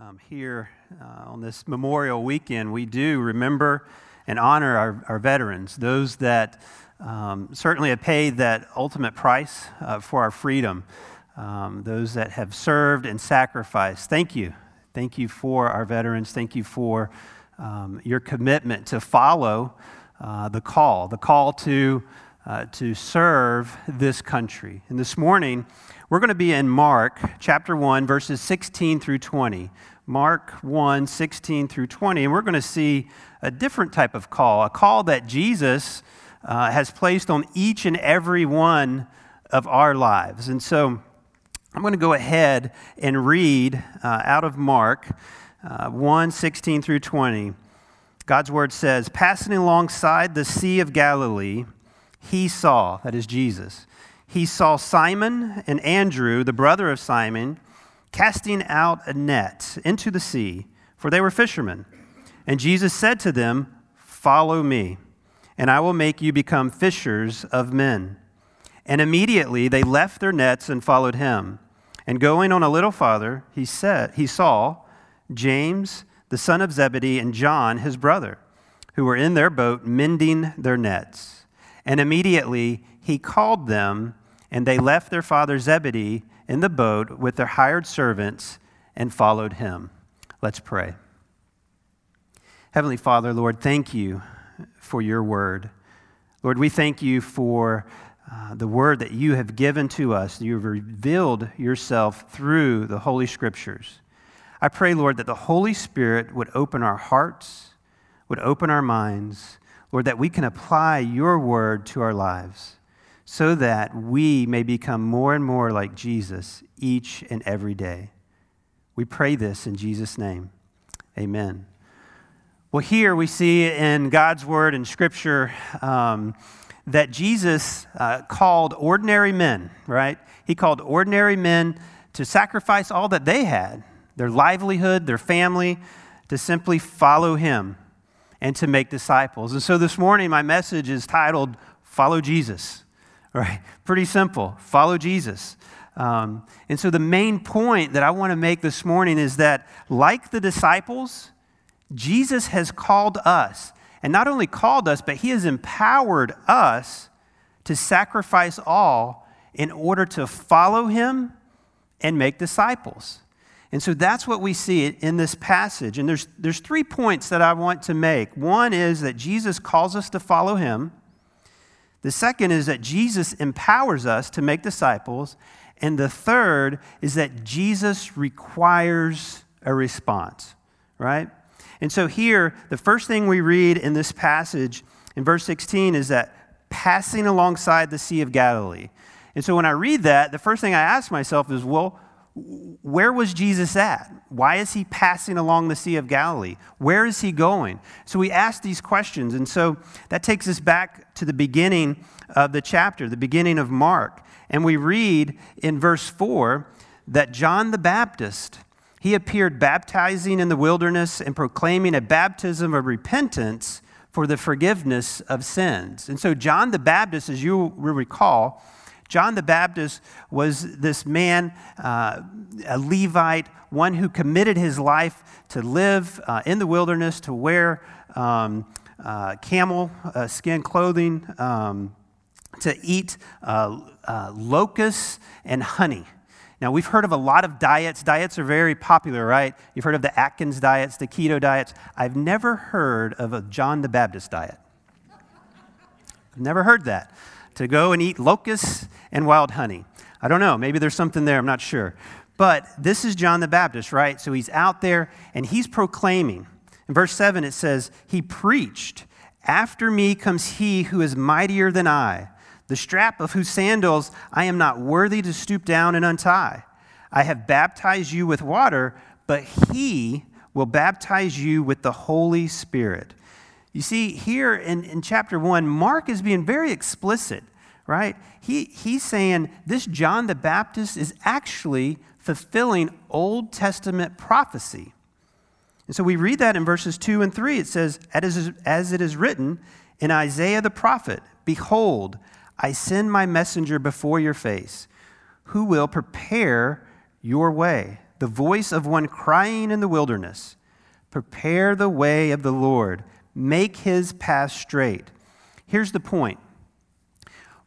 um, here uh, on this Memorial Weekend, we do remember and honor our, our veterans, those that um, certainly have paid that ultimate price uh, for our freedom, um, those that have served and sacrificed. Thank you. Thank you for our veterans. Thank you for um, your commitment to follow uh, the call, the call to, uh, to serve this country. And this morning, we're going to be in Mark chapter 1, verses 16 through 20. Mark 1, 16 through 20. And we're going to see a different type of call, a call that Jesus uh, has placed on each and every one of our lives. And so I'm going to go ahead and read uh, out of Mark uh, 1, 16 through 20. God's word says, Passing alongside the Sea of Galilee, he saw, that is Jesus he saw Simon and Andrew, the brother of Simon, casting out a net into the sea, for they were fishermen. And Jesus said to them, Follow me, and I will make you become fishers of men. And immediately they left their nets and followed him. And going on a little farther, he said, he saw James, the son of Zebedee, and John, his brother, who were in their boat mending their nets. And immediately he called them and they left their father Zebedee in the boat with their hired servants and followed him. Let's pray. Heavenly Father, Lord, thank you for your word. Lord, we thank you for uh, the word that you have given to us. You have revealed yourself through the Holy Scriptures. I pray, Lord, that the Holy Spirit would open our hearts, would open our minds, Lord, that we can apply your word to our lives so that we may become more and more like Jesus each and every day. We pray this in Jesus' name. Amen. Well, here we see in God's word and scripture um, that Jesus uh, called ordinary men, right? He called ordinary men to sacrifice all that they had their livelihood, their family to simply follow him and to make disciples. And so this morning, my message is titled Follow Jesus right? Pretty simple. Follow Jesus. Um, and so, the main point that I want to make this morning is that, like the disciples, Jesus has called us. And not only called us, but he has empowered us to sacrifice all in order to follow him and make disciples. And so that's what we see in this passage. And there's, there's three points that I want to make. One is that Jesus calls us to follow him. The second is that Jesus empowers us to make disciples. And the third is that Jesus requires a response, right? And so here, the first thing we read in this passage in verse 16 is that passing alongside the Sea of Galilee. And so when I read that, the first thing I ask myself is, well, where was Jesus at? Why is he passing along the Sea of Galilee? Where is he going? So we ask these questions. And so that takes us back to the beginning of the chapter, the beginning of Mark. And we read in verse 4 that John the Baptist, he appeared baptizing in the wilderness and proclaiming a baptism of repentance for the forgiveness of sins. And so John the Baptist, as you will recall, John the Baptist was this man, uh, a Levite, one who committed his life to live uh, in the wilderness, to wear um, uh, camel uh, skin clothing, um, to eat uh, uh, locusts and honey. Now, we've heard of a lot of diets. Diets are very popular, right? You've heard of the Atkins diets, the keto diets. I've never heard of a John the Baptist diet. I've never heard that to go and eat locusts and wild honey. I don't know. Maybe there's something there. I'm not sure. But this is John the Baptist, right? So he's out there and he's proclaiming. In verse 7, it says, He preached, After me comes he who is mightier than I, the strap of whose sandals I am not worthy to stoop down and untie. I have baptized you with water, but he will baptize you with the Holy Spirit. You see, here in, in chapter 1, Mark is being very explicit, right? He, he's saying this John the Baptist is actually fulfilling Old Testament prophecy. And so we read that in verses 2 and 3. It says, As it is written in Isaiah the prophet, Behold, I send my messenger before your face, who will prepare your way the voice of one crying in the wilderness, Prepare the way of the Lord, make his path straight. Here's the point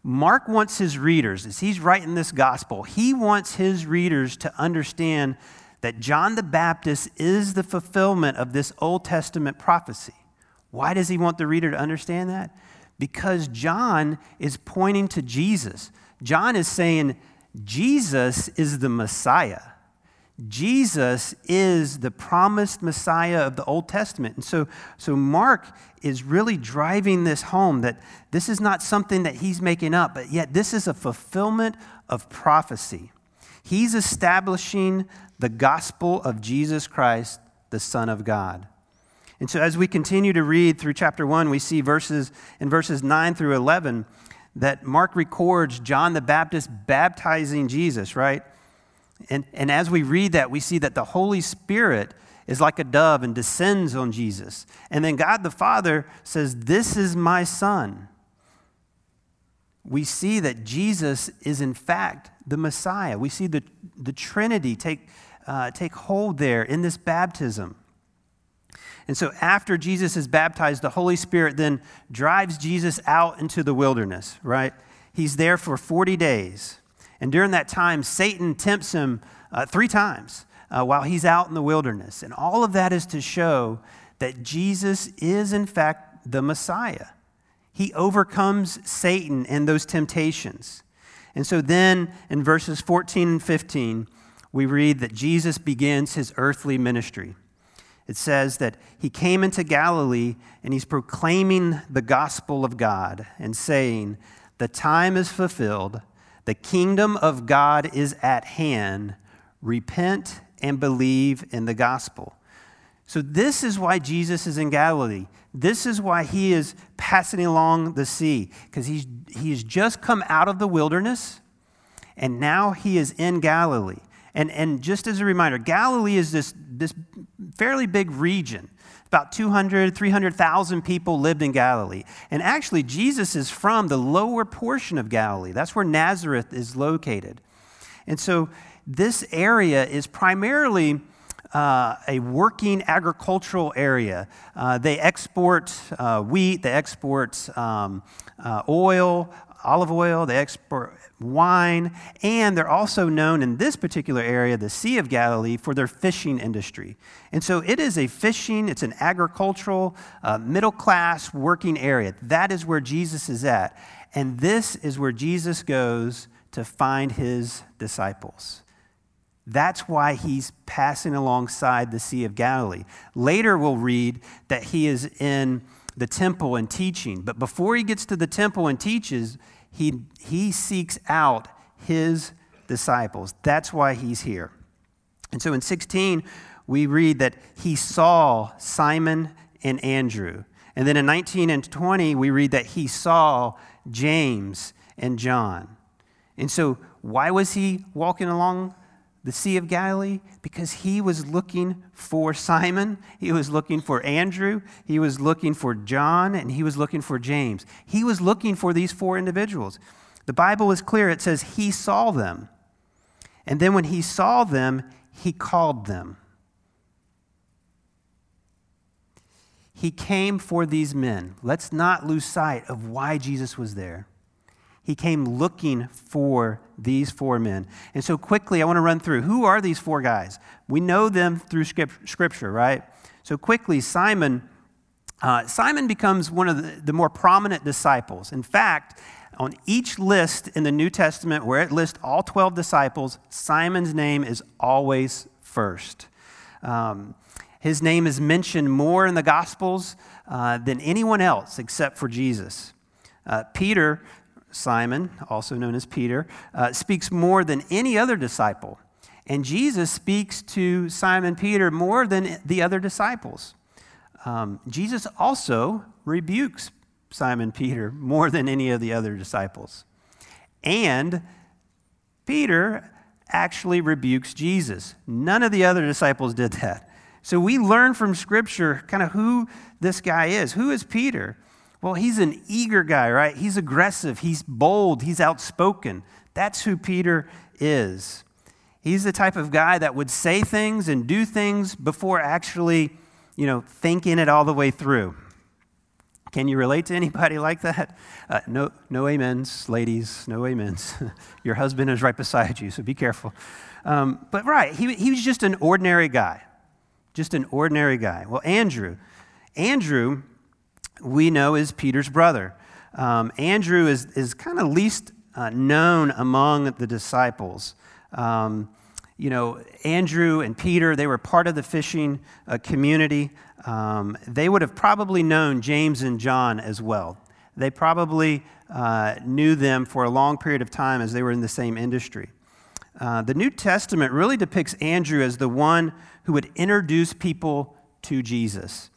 Mark wants his readers, as he's writing this gospel, he wants his readers to understand that John the Baptist is the fulfillment of this Old Testament prophecy. Why does he want the reader to understand that? Because John is pointing to Jesus. John is saying, Jesus is the Messiah. Jesus is the promised Messiah of the Old Testament. And so, so Mark is really driving this home that this is not something that he's making up, but yet this is a fulfillment of prophecy. He's establishing the gospel of Jesus Christ, the Son of God. And so as we continue to read through chapter 1, we see verses in verses 9 through 11 that Mark records John the Baptist baptizing Jesus, right? And, and as we read that, we see that the Holy Spirit is like a dove and descends on Jesus. And then God the Father says, This is my Son. We see that Jesus is, in fact, the Messiah. We see the, the Trinity take, uh, take hold there in this baptism. And so, after Jesus is baptized, the Holy Spirit then drives Jesus out into the wilderness, right? He's there for 40 days. And during that time, Satan tempts him uh, three times uh, while he's out in the wilderness. And all of that is to show that Jesus is, in fact, the Messiah. He overcomes Satan and those temptations. And so then in verses 14 and 15, we read that Jesus begins his earthly ministry. It says that he came into Galilee and he's proclaiming the gospel of God and saying, The time is fulfilled the kingdom of God is at hand. Repent and believe in the gospel. So, this is why Jesus is in Galilee. This is why he is passing along the sea, because he's, he's just come out of the wilderness and now he is in Galilee. And, and just as a reminder, Galilee is this, this fairly big region. About 200, 300,000 people lived in Galilee. And actually, Jesus is from the lower portion of Galilee. That's where Nazareth is located. And so, this area is primarily uh, a working agricultural area. Uh, they export uh, wheat, they export um, uh, oil, olive oil, they export wine, and they're also known in this particular area, the Sea of Galilee, for their fishing industry. And so it is a fishing, it's an agricultural, uh, middle class working area. That is where Jesus is at. And this is where Jesus goes to find his disciples. That's why he's passing alongside the Sea of Galilee. Later, we'll read that he is in the temple and teaching. But before he gets to the temple and teaches, he, he seeks out his disciples. That's why he's here. And so in 16, we read that he saw Simon and Andrew. And then in 19 and 20, we read that he saw James and John. And so, why was he walking along the Sea of Galilee? Because he was looking for Simon, he was looking for Andrew, he was looking for John, and he was looking for James. He was looking for these four individuals. The Bible is clear. It says he saw them. And then when he saw them, he called them. He came for these men. Let's not lose sight of why Jesus was there. He came looking for these four men. And so, quickly, I want to run through who are these four guys? We know them through Scripture, right? So, quickly, Simon. Uh, Simon becomes one of the, the more prominent disciples. In fact, on each list in the New Testament where it lists all 12 disciples, Simon's name is always first. Um, his name is mentioned more in the Gospels uh, than anyone else except for Jesus. Uh, Peter Simon, also known as Peter, uh, speaks more than any other disciple. And Jesus speaks to Simon Peter more than the other disciples. Um, Jesus also rebukes Simon Peter more than any of the other disciples. And Peter actually rebukes Jesus. None of the other disciples did that. So we learn from Scripture kind of who this guy is. Who is Peter? Well, he's an eager guy, right? He's aggressive, he's bold, he's outspoken. That's who Peter is. He's the type of guy that would say things and do things before actually, you know, thinking it all the way through. Can you relate to anybody like that? Uh, no, no amens, ladies, no amens. Your husband is right beside you, so be careful. Um, but right, he, he was just an ordinary guy, just an ordinary guy. Well, Andrew, Andrew, we know is Peter's brother. Um, Andrew is, is kind of least uh, known among the disciples. Um, you know, Andrew and Peter, they were part of the fishing uh, community. Um, they would have probably known James and John as well. They probably uh, knew them for a long period of time as they were in the same industry. Uh, the New Testament really depicts Andrew as the one who would introduce people to Jesus.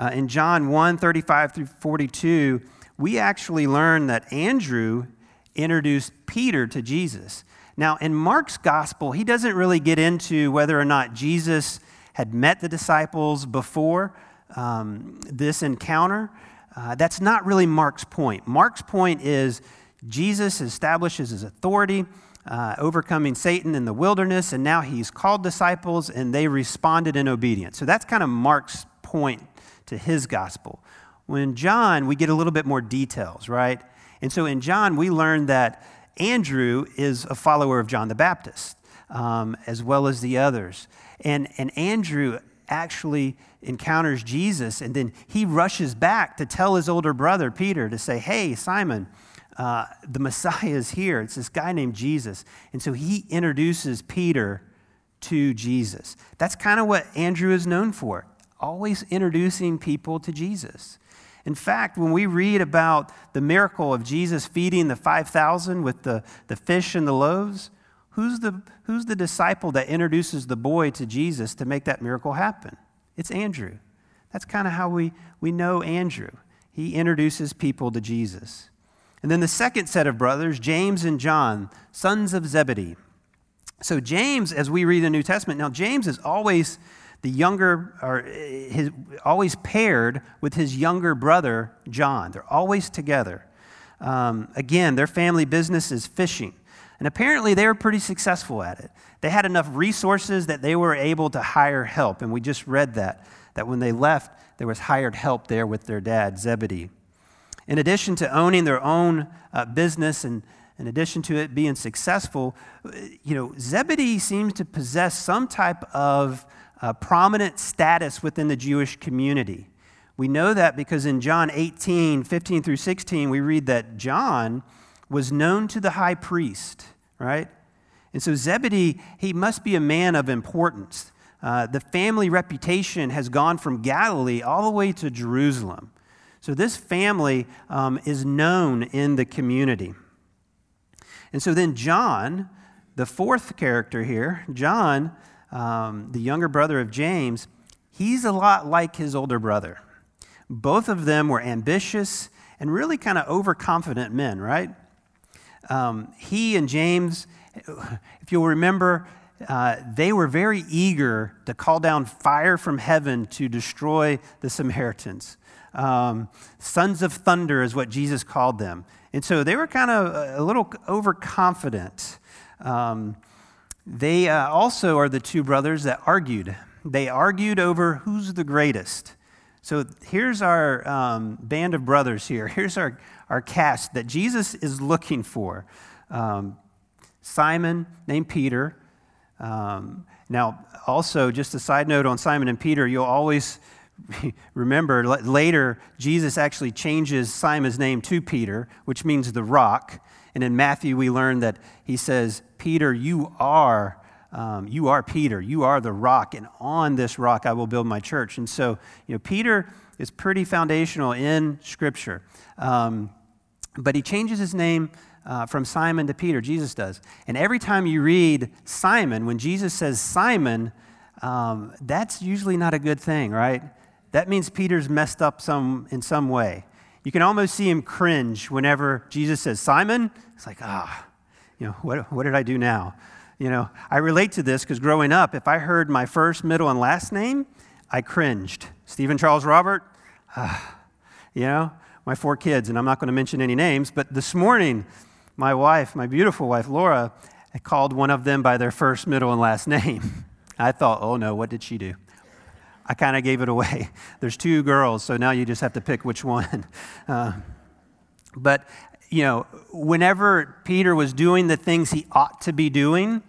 Uh, in John 1 35 through 42, we actually learn that Andrew introduced Peter to Jesus. Now, in Mark's gospel, he doesn't really get into whether or not Jesus had met the disciples before um, this encounter. Uh, that's not really Mark's point. Mark's point is Jesus establishes his authority, uh, overcoming Satan in the wilderness, and now he's called disciples and they responded in obedience. So that's kind of Mark's point to his gospel. When John, we get a little bit more details, right? And so in John, we learn that Andrew is a follower of John the Baptist, um, as well as the others. And, and Andrew actually encounters Jesus, and then he rushes back to tell his older brother, Peter, to say, Hey, Simon, uh, the Messiah is here. It's this guy named Jesus. And so he introduces Peter to Jesus. That's kind of what Andrew is known for, always introducing people to Jesus. In fact, when we read about the miracle of Jesus feeding the 5,000 with the, the fish and the loaves, who's the, who's the disciple that introduces the boy to Jesus to make that miracle happen? It's Andrew. That's kind of how we, we know Andrew. He introduces people to Jesus. And then the second set of brothers, James and John, sons of Zebedee. So, James, as we read the New Testament, now James is always the younger, or his, always paired with his younger brother, John. They're always together. Um, again, their family business is fishing. And apparently, they were pretty successful at it. They had enough resources that they were able to hire help. And we just read that, that when they left, there was hired help there with their dad, Zebedee. In addition to owning their own uh, business and in addition to it being successful, you know, Zebedee seems to possess some type of uh, prominent status within the Jewish community. We know that because in John 18, 15 through 16, we read that John was known to the high priest, right? And so Zebedee, he must be a man of importance. Uh, the family reputation has gone from Galilee all the way to Jerusalem. So this family um, is known in the community. And so then John, the fourth character here, John, um, the younger brother of James, he's a lot like his older brother. Both of them were ambitious and really kind of overconfident men, right? Um, he and James, if you'll remember, uh, they were very eager to call down fire from heaven to destroy the Samaritans. Um, sons of thunder is what Jesus called them. And so they were kind of a little overconfident. Um, they uh, also are the two brothers that argued. They argued over who's the greatest. So here's our um, band of brothers here. Here's our, our cast that Jesus is looking for um, Simon, named Peter. Um, now, also, just a side note on Simon and Peter, you'll always remember later, Jesus actually changes Simon's name to Peter, which means the rock. And in Matthew, we learn that he says, Peter, you are. Um, you are Peter. You are the rock, and on this rock I will build my church. And so, you know, Peter is pretty foundational in Scripture. Um, but he changes his name uh, from Simon to Peter, Jesus does. And every time you read Simon, when Jesus says Simon, um, that's usually not a good thing, right? That means Peter's messed up some, in some way. You can almost see him cringe whenever Jesus says, Simon. It's like, ah, you know, what, what did I do now? You know, I relate to this because growing up, if I heard my first, middle, and last name, I cringed. Stephen Charles Robert, ah, you know, my four kids, and I'm not going to mention any names, but this morning, my wife, my beautiful wife, Laura, called one of them by their first, middle, and last name. I thought, oh no, what did she do? I kind of gave it away. There's two girls, so now you just have to pick which one. Uh, but, you know, whenever Peter was doing the things he ought to be doing,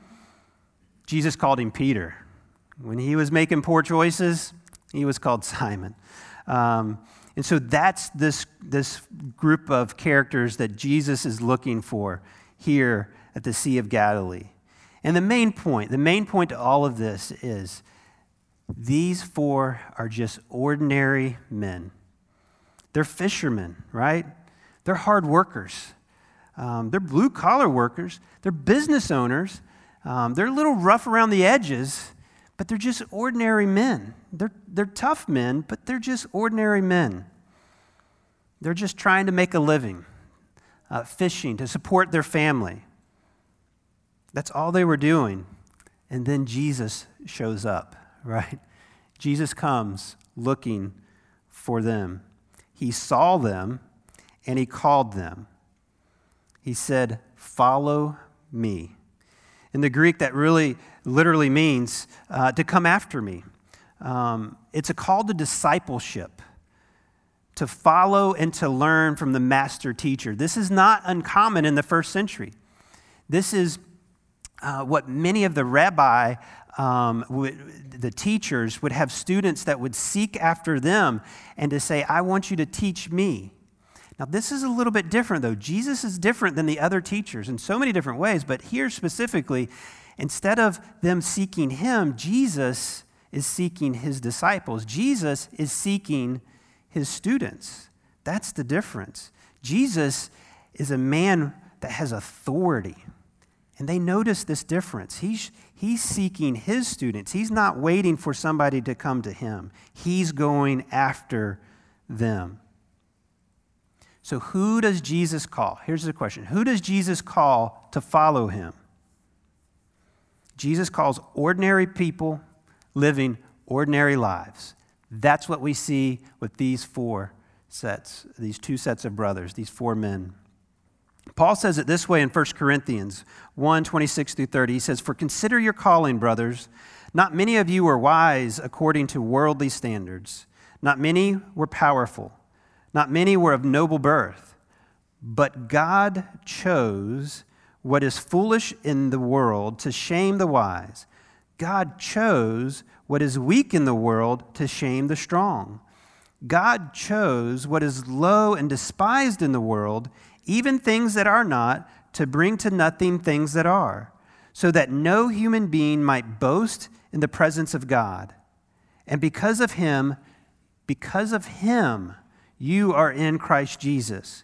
Jesus called him Peter. When he was making poor choices, he was called Simon. Um, and so that's this, this group of characters that Jesus is looking for here at the Sea of Galilee. And the main point, the main point to all of this is these four are just ordinary men. They're fishermen, right? They're hard workers. Um, they're blue collar workers. They're business owners. Um, they're a little rough around the edges, but they're just ordinary men. They're, they're tough men, but they're just ordinary men. They're just trying to make a living, uh, fishing to support their family. That's all they were doing. And then Jesus shows up, right? Jesus comes looking for them. He saw them and he called them. He said, Follow me. In the Greek, that really literally means uh, to come after me. Um, it's a call to discipleship, to follow and to learn from the master teacher. This is not uncommon in the first century. This is uh, what many of the rabbi, um, would, the teachers, would have students that would seek after them and to say, I want you to teach me. Now, this is a little bit different, though. Jesus is different than the other teachers in so many different ways, but here specifically, instead of them seeking him, Jesus is seeking his disciples. Jesus is seeking his students. That's the difference. Jesus is a man that has authority. And they notice this difference. He's, he's seeking his students. He's not waiting for somebody to come to him, he's going after them. So, who does Jesus call? Here's the question Who does Jesus call to follow him? Jesus calls ordinary people living ordinary lives. That's what we see with these four sets, these two sets of brothers, these four men. Paul says it this way in 1 Corinthians 1 26 through 30. He says, For consider your calling, brothers. Not many of you were wise according to worldly standards, not many were powerful. Not many were of noble birth, but God chose what is foolish in the world to shame the wise. God chose what is weak in the world to shame the strong. God chose what is low and despised in the world, even things that are not, to bring to nothing things that are, so that no human being might boast in the presence of God. And because of him, because of him, you are in Christ Jesus,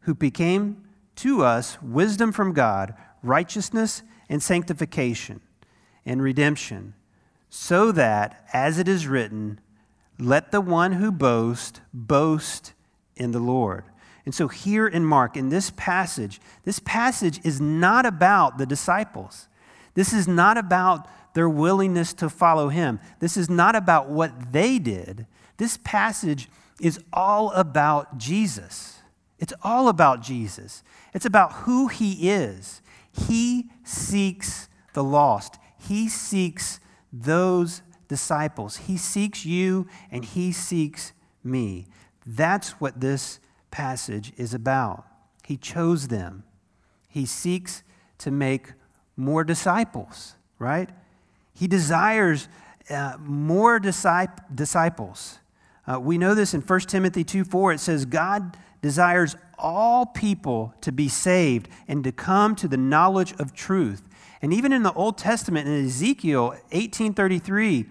who became to us wisdom from God, righteousness and sanctification and redemption, so that, as it is written, let the one who boasts boast in the Lord. And so, here in Mark, in this passage, this passage is not about the disciples. This is not about their willingness to follow him. This is not about what they did. This passage is all about Jesus. It's all about Jesus. It's about who he is. He seeks the lost, he seeks those disciples. He seeks you and he seeks me. That's what this passage is about. He chose them. He seeks to make more disciples, right? He desires uh, more discip- disciples. Uh, we know this in 1 Timothy 2 4. It says, God desires all people to be saved and to come to the knowledge of truth. And even in the Old Testament, in Ezekiel 18:33,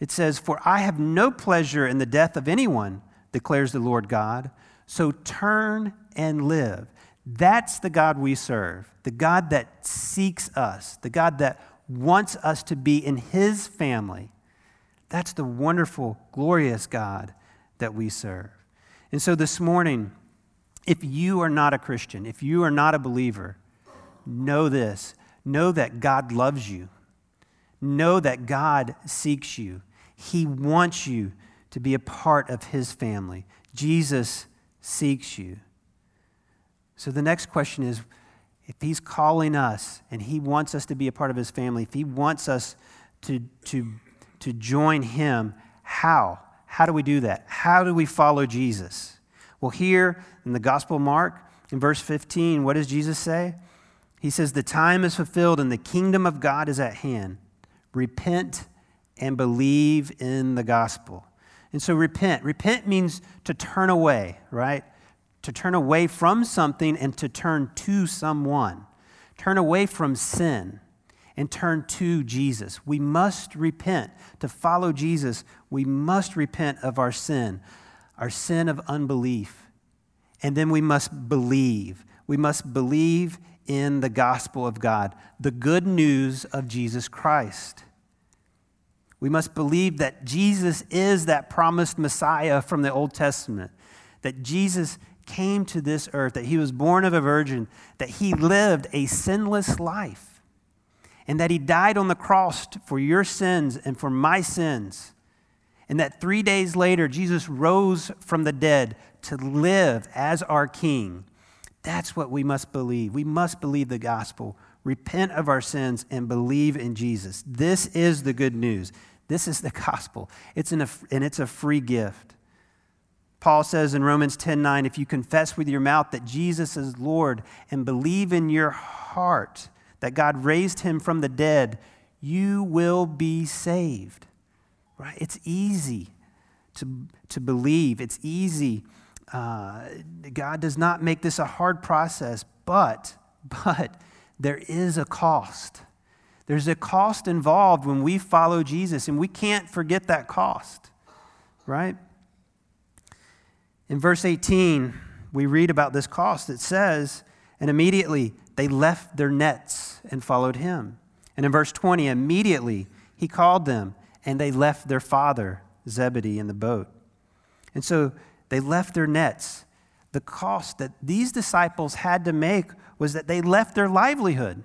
it says, "For I have no pleasure in the death of anyone," declares the Lord God. So turn and live. That's the God we serve, the God that seeks us, the God that wants us to be in his family. That's the wonderful, glorious God that we serve. And so this morning, if you are not a Christian, if you are not a believer, know this know that God loves you, know that God seeks you. He wants you to be a part of His family. Jesus seeks you. So the next question is if He's calling us and He wants us to be a part of His family, if He wants us to, to, to join Him, how? How do we do that? How do we follow Jesus? Well, here in the Gospel of Mark, in verse 15, what does Jesus say? He says, The time is fulfilled and the kingdom of God is at hand. Repent and believe in the gospel. And so, repent. Repent means to turn away, right? To turn away from something and to turn to someone. Turn away from sin and turn to Jesus. We must repent. To follow Jesus, we must repent of our sin, our sin of unbelief. And then we must believe. We must believe in the gospel of God, the good news of Jesus Christ. We must believe that Jesus is that promised Messiah from the Old Testament, that Jesus came to this earth, that he was born of a virgin, that he lived a sinless life and that he died on the cross for your sins and for my sins, and that three days later, Jesus rose from the dead to live as our King. That's what we must believe. We must believe the gospel, repent of our sins, and believe in Jesus. This is the good news. This is the gospel. It's an, and it's a free gift. Paul says in Romans 10 9, if you confess with your mouth that Jesus is Lord and believe in your heart that God raised him from the dead, you will be saved. Right? It's easy to, to believe. It's easy. Uh, God does not make this a hard process, but, but there is a cost. There's a cost involved when we follow Jesus, and we can't forget that cost, right? In verse 18, we read about this cost. It says, And immediately they left their nets and followed him. And in verse 20, immediately he called them and they left their father, Zebedee, in the boat. And so they left their nets. The cost that these disciples had to make was that they left their livelihood.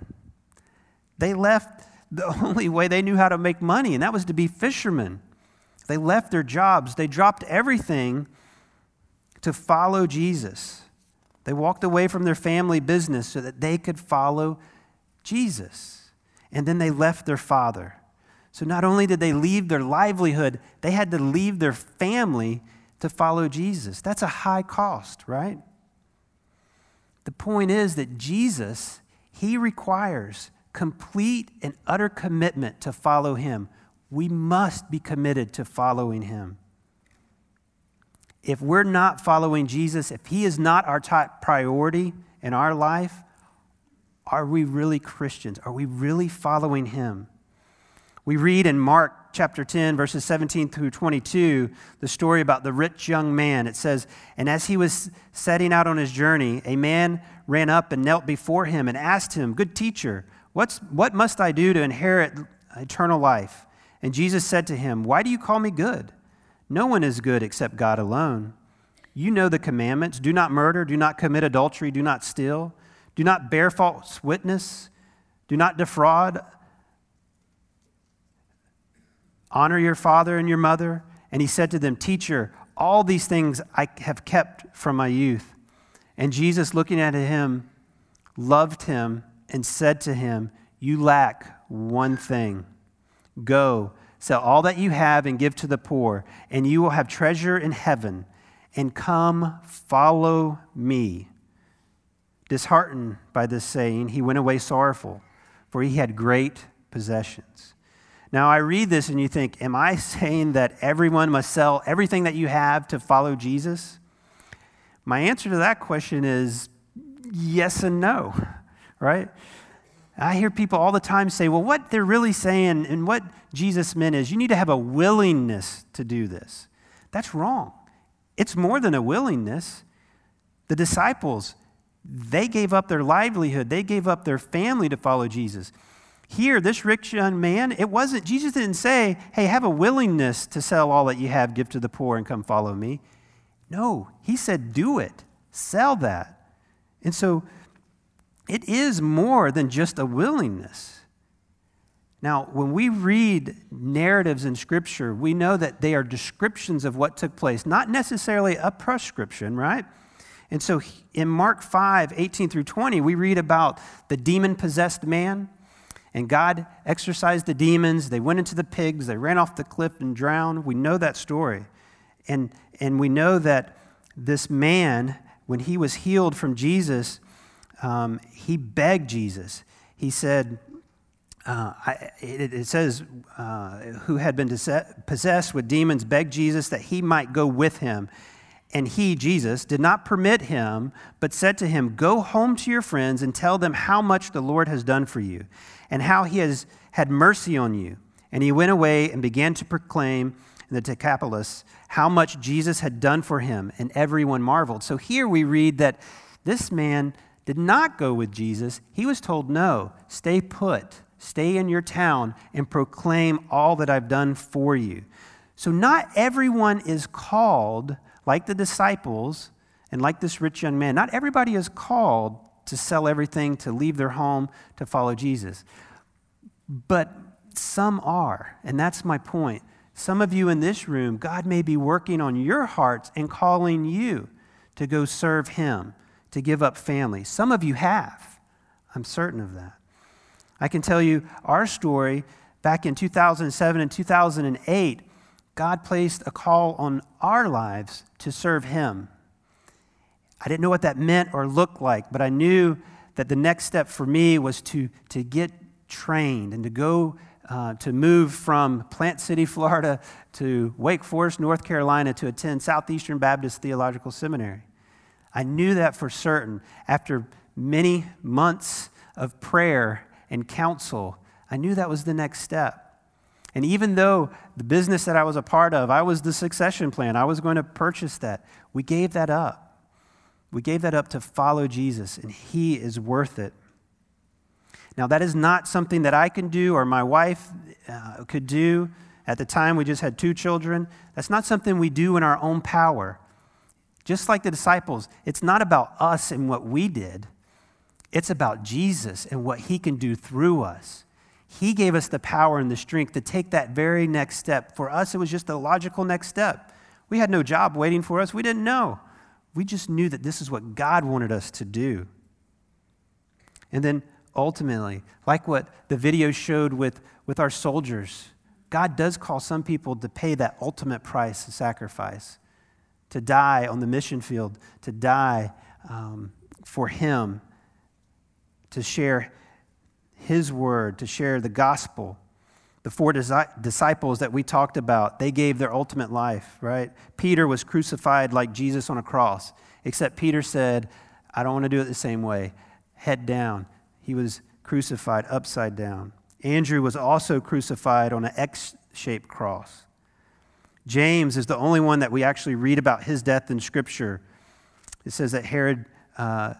They left the only way they knew how to make money, and that was to be fishermen. They left their jobs, they dropped everything to follow Jesus. They walked away from their family business so that they could follow Jesus. And then they left their father. So not only did they leave their livelihood, they had to leave their family to follow Jesus. That's a high cost, right? The point is that Jesus, he requires complete and utter commitment to follow him. We must be committed to following him if we're not following Jesus, if He is not our top priority in our life, are we really Christians? Are we really following Him? We read in Mark chapter 10, verses 17 through 22, the story about the rich young man. It says, And as he was setting out on his journey, a man ran up and knelt before him and asked him, Good teacher, what's, what must I do to inherit eternal life? And Jesus said to him, Why do you call me good? No one is good except God alone. You know the commandments do not murder, do not commit adultery, do not steal, do not bear false witness, do not defraud, honor your father and your mother. And he said to them, Teacher, all these things I have kept from my youth. And Jesus, looking at him, loved him and said to him, You lack one thing. Go Sell all that you have and give to the poor, and you will have treasure in heaven. And come, follow me. Disheartened by this saying, he went away sorrowful, for he had great possessions. Now, I read this and you think, Am I saying that everyone must sell everything that you have to follow Jesus? My answer to that question is yes and no, right? I hear people all the time say, well, what they're really saying and what Jesus meant is you need to have a willingness to do this. That's wrong. It's more than a willingness. The disciples, they gave up their livelihood, they gave up their family to follow Jesus. Here, this rich young man, it wasn't, Jesus didn't say, hey, have a willingness to sell all that you have, give to the poor, and come follow me. No, he said, do it, sell that. And so, it is more than just a willingness. Now, when we read narratives in Scripture, we know that they are descriptions of what took place, not necessarily a prescription, right? And so in Mark 5, 18 through 20, we read about the demon possessed man. And God exorcised the demons. They went into the pigs. They ran off the cliff and drowned. We know that story. And, and we know that this man, when he was healed from Jesus, um, he begged Jesus. He said, uh, I, it, it, says, uh, who had been possessed with demons begged Jesus that he might go with him. And he, Jesus, did not permit him, but said to him, Go home to your friends and tell them how much the Lord has done for you and how he has had mercy on you. And he went away and began to proclaim in the Decapolis how much Jesus had done for him, and everyone marveled. So here we read that this man did not go with Jesus. He was told, No, stay put, stay in your town, and proclaim all that I've done for you. So not everyone is called like the disciples and like this rich young man, not everybody is called to sell everything, to leave their home, to follow Jesus. But some are, and that's my point. Some of you in this room, God may be working on your hearts and calling you to go serve Him, to give up family. Some of you have. I'm certain of that. I can tell you our story back in 2007 and 2008 God placed a call on our lives to serve Him. I didn't know what that meant or looked like, but I knew that the next step for me was to, to get trained and to go uh, to move from Plant City, Florida to Wake Forest, North Carolina to attend Southeastern Baptist Theological Seminary. I knew that for certain after many months of prayer and counsel. I knew that was the next step. And even though the business that I was a part of, I was the succession plan, I was going to purchase that, we gave that up. We gave that up to follow Jesus, and He is worth it. Now, that is not something that I can do or my wife uh, could do. At the time, we just had two children. That's not something we do in our own power. Just like the disciples, it's not about us and what we did, it's about Jesus and what He can do through us. He gave us the power and the strength to take that very next step. For us, it was just a logical next step. We had no job waiting for us, we didn't know. We just knew that this is what God wanted us to do. And then ultimately, like what the video showed with, with our soldiers, God does call some people to pay that ultimate price and sacrifice, to die on the mission field, to die um, for Him, to share his word, to share the gospel. The four disciples that we talked about, they gave their ultimate life, right? Peter was crucified like Jesus on a cross, except Peter said, I don't want to do it the same way. Head down. He was crucified upside down. Andrew was also crucified on an X shaped cross. James is the only one that we actually read about his death in Scripture. It says that Herod uh,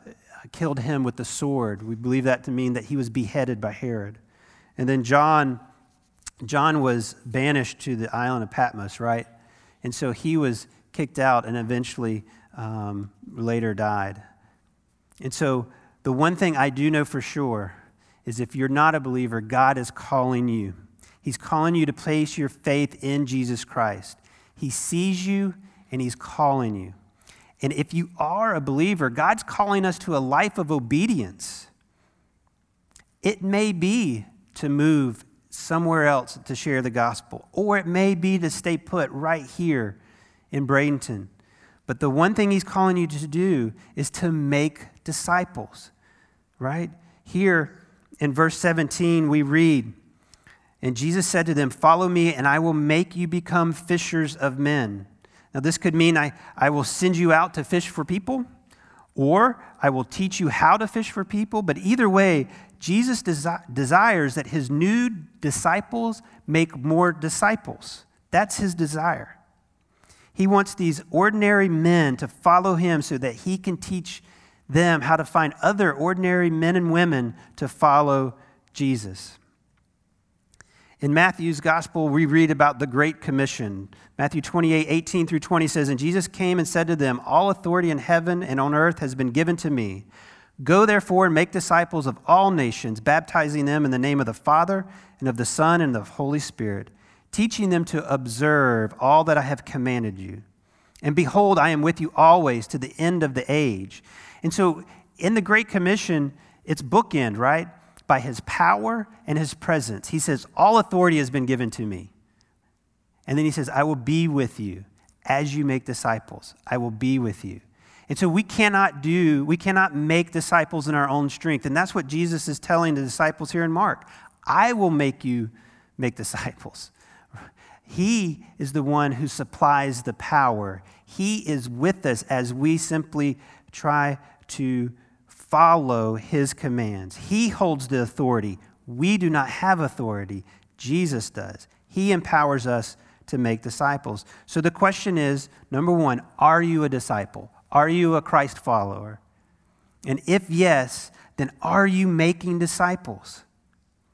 killed him with the sword. We believe that to mean that he was beheaded by Herod. And then John, John was banished to the island of Patmos, right? And so he was kicked out and eventually um, later died. And so the one thing I do know for sure is if you're not a believer, God is calling you. He's calling you to place your faith in Jesus Christ. He sees you and he's calling you. And if you are a believer, God's calling us to a life of obedience. It may be to move somewhere else to share the gospel, or it may be to stay put right here in Bradenton. But the one thing he's calling you to do is to make disciples, right? Here in verse 17, we read, And Jesus said to them, Follow me, and I will make you become fishers of men. Now, this could mean I, I will send you out to fish for people, or I will teach you how to fish for people. But either way, Jesus desi- desires that his new disciples make more disciples. That's his desire. He wants these ordinary men to follow him so that he can teach them how to find other ordinary men and women to follow Jesus. In Matthew's gospel, we read about the Great Commission. Matthew 28, 18 through 20 says, And Jesus came and said to them, All authority in heaven and on earth has been given to me. Go therefore and make disciples of all nations, baptizing them in the name of the Father and of the Son and of the Holy Spirit, teaching them to observe all that I have commanded you. And behold, I am with you always to the end of the age. And so in the Great Commission, it's bookend, right? By his power and his presence. He says, All authority has been given to me. And then he says, I will be with you as you make disciples. I will be with you. And so we cannot do, we cannot make disciples in our own strength. And that's what Jesus is telling the disciples here in Mark. I will make you make disciples. He is the one who supplies the power. He is with us as we simply try to follow his commands. He holds the authority. We do not have authority. Jesus does. He empowers us to make disciples. So the question is number one, are you a disciple? Are you a Christ follower? And if yes, then are you making disciples?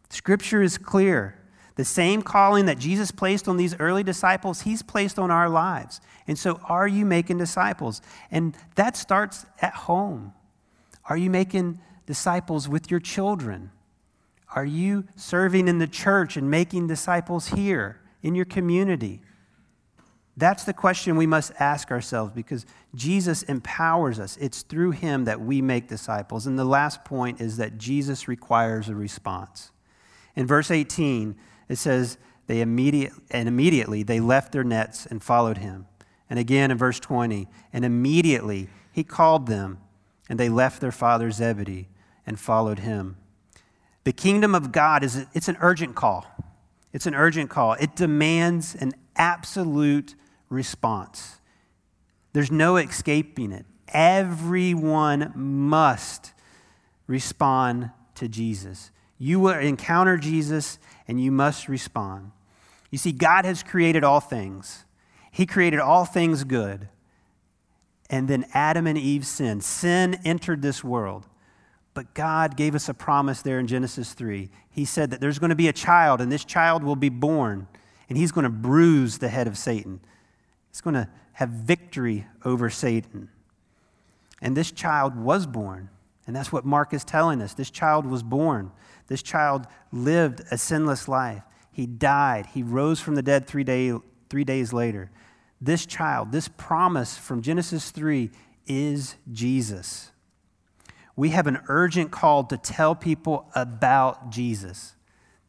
Scripture is clear. The same calling that Jesus placed on these early disciples, he's placed on our lives. And so, are you making disciples? And that starts at home. Are you making disciples with your children? Are you serving in the church and making disciples here? in your community? That's the question we must ask ourselves because Jesus empowers us. It's through him that we make disciples. And the last point is that Jesus requires a response. In verse 18, it says, they immediate, and immediately they left their nets and followed him. And again in verse 20, and immediately he called them, and they left their father Zebedee and followed him. The kingdom of God is it's an urgent call. It's an urgent call. It demands an absolute response. There's no escaping it. Everyone must respond to Jesus. You will encounter Jesus and you must respond. You see, God has created all things, He created all things good. And then Adam and Eve sinned. Sin entered this world. But God gave us a promise there in Genesis 3. He said that there's going to be a child, and this child will be born, and he's going to bruise the head of Satan. He's going to have victory over Satan. And this child was born. And that's what Mark is telling us. This child was born. This child lived a sinless life. He died. He rose from the dead three, day, three days later. This child, this promise from Genesis 3, is Jesus we have an urgent call to tell people about Jesus.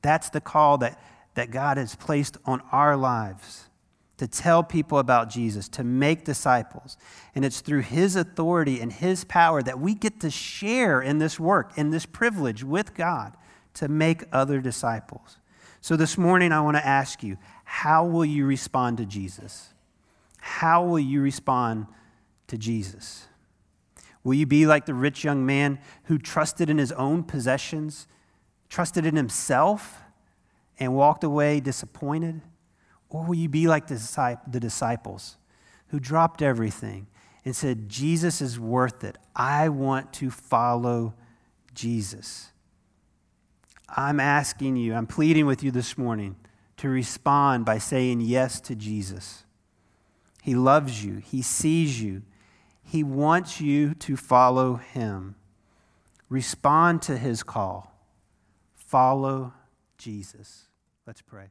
That's the call that, that God has placed on our lives to tell people about Jesus, to make disciples. And it's through His authority and His power that we get to share in this work, in this privilege with God to make other disciples. So this morning, I want to ask you how will you respond to Jesus? How will you respond to Jesus? Will you be like the rich young man who trusted in his own possessions, trusted in himself, and walked away disappointed? Or will you be like the disciples who dropped everything and said, Jesus is worth it. I want to follow Jesus. I'm asking you, I'm pleading with you this morning to respond by saying yes to Jesus. He loves you, He sees you. He wants you to follow him. Respond to his call. Follow Jesus. Let's pray.